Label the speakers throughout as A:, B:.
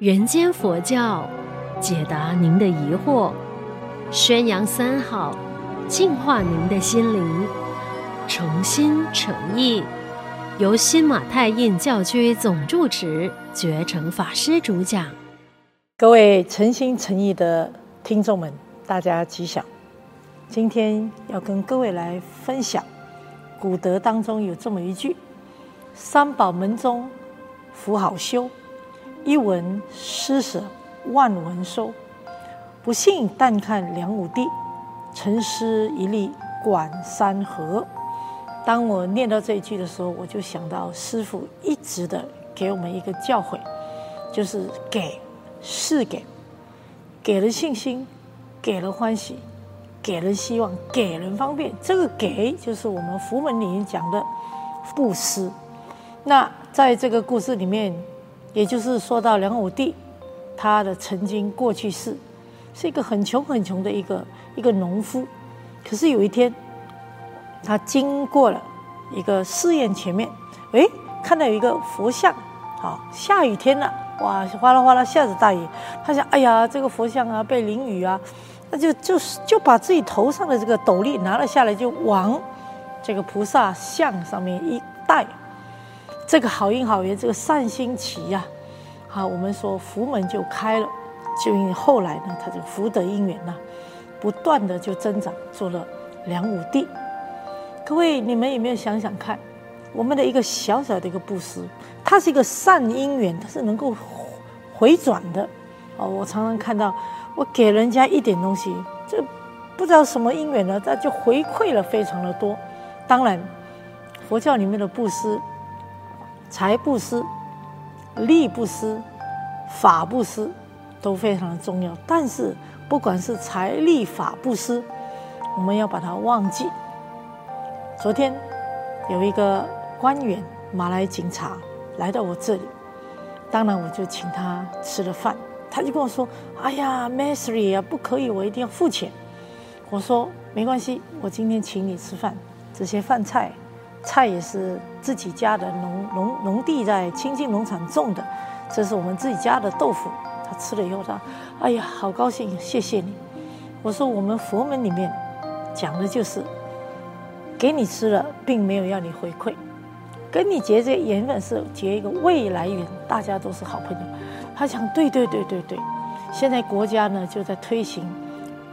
A: 人间佛教，解答您的疑惑，宣扬三好，净化您的心灵，诚心诚意，由新马泰印教区总住持觉诚法师主讲。
B: 各位诚心诚意的听众们，大家吉祥。今天要跟各位来分享，古德当中有这么一句：“三宝门中福好修。”一文施舍，万文收。不信但看梁武帝，陈师一力管山河。当我念到这一句的时候，我就想到师父一直的给我们一个教诲，就是给，是给，给了信心，给了欢喜，给了希望，给人方便。这个给就是我们佛门里面讲的布施。那在这个故事里面。也就是说到梁武帝，他的曾经过去世，是一个很穷很穷的一个一个农夫。可是有一天，他经过了一个寺院前面，哎，看到有一个佛像，好，下雨天了，哇，哗啦哗啦下着大雨。他想，哎呀，这个佛像啊被淋雨啊，那就就就把自己头上的这个斗笠拿了下来，就往这个菩萨像上面一戴。这个好因好缘，这个善心起呀，好，我们说福门就开了，就因为后来呢，他就福德因缘呢，不断的就增长，做了梁武帝。各位，你们有没有想想看，我们的一个小小的一个布施，它是一个善因缘，它是能够回转的。哦，我常常看到，我给人家一点东西，这不知道什么因缘呢，它就回馈了非常的多。当然，佛教里面的布施。财布施、力布施、法布施都非常的重要，但是不管是财力法布施，我们要把它忘记。昨天有一个官员，马来警察来到我这里，当然我就请他吃了饭，他就跟我说：“哎呀，Mastery 啊，不可以，我一定要付钱。”我说：“没关系，我今天请你吃饭，这些饭菜。”菜也是自己家的农农农地在清境农场种的，这是我们自己家的豆腐。他吃了以后，他，哎呀，好高兴，谢谢你。我说我们佛门里面讲的就是，给你吃了，并没有要你回馈，跟你结这个缘分是结一个未来缘，大家都是好朋友。他讲对对对对对，现在国家呢就在推行，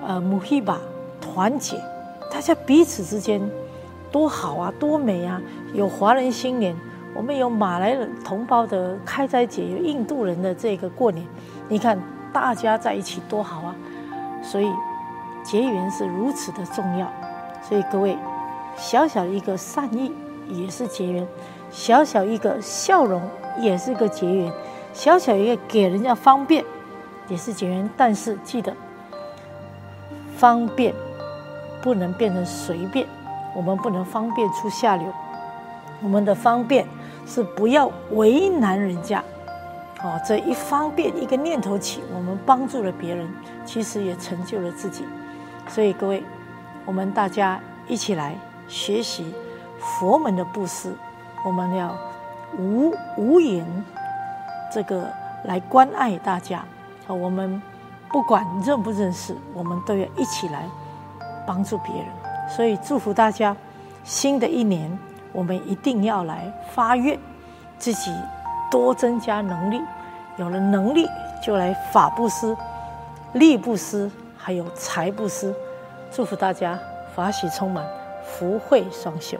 B: 呃，穆希巴团结，大家彼此之间。多好啊，多美啊！有华人新年，我们有马来人同胞的开斋节，有印度人的这个过年，你看大家在一起多好啊！所以结缘是如此的重要。所以各位，小小一个善意也是结缘，小小一个笑容也是个结缘，小小一个给人家方便也是结缘。但是记得，方便不能变成随便。我们不能方便出下流，我们的方便是不要为难人家，哦，这一方便一个念头起，我们帮助了别人，其实也成就了自己。所以各位，我们大家一起来学习佛门的布施，我们要无无言这个来关爱大家。我们不管认不认识，我们都要一起来帮助别人。所以祝福大家，新的一年我们一定要来发愿，自己多增加能力，有了能力就来法布施、力布施，还有财布施。祝福大家法喜充满，福慧双修。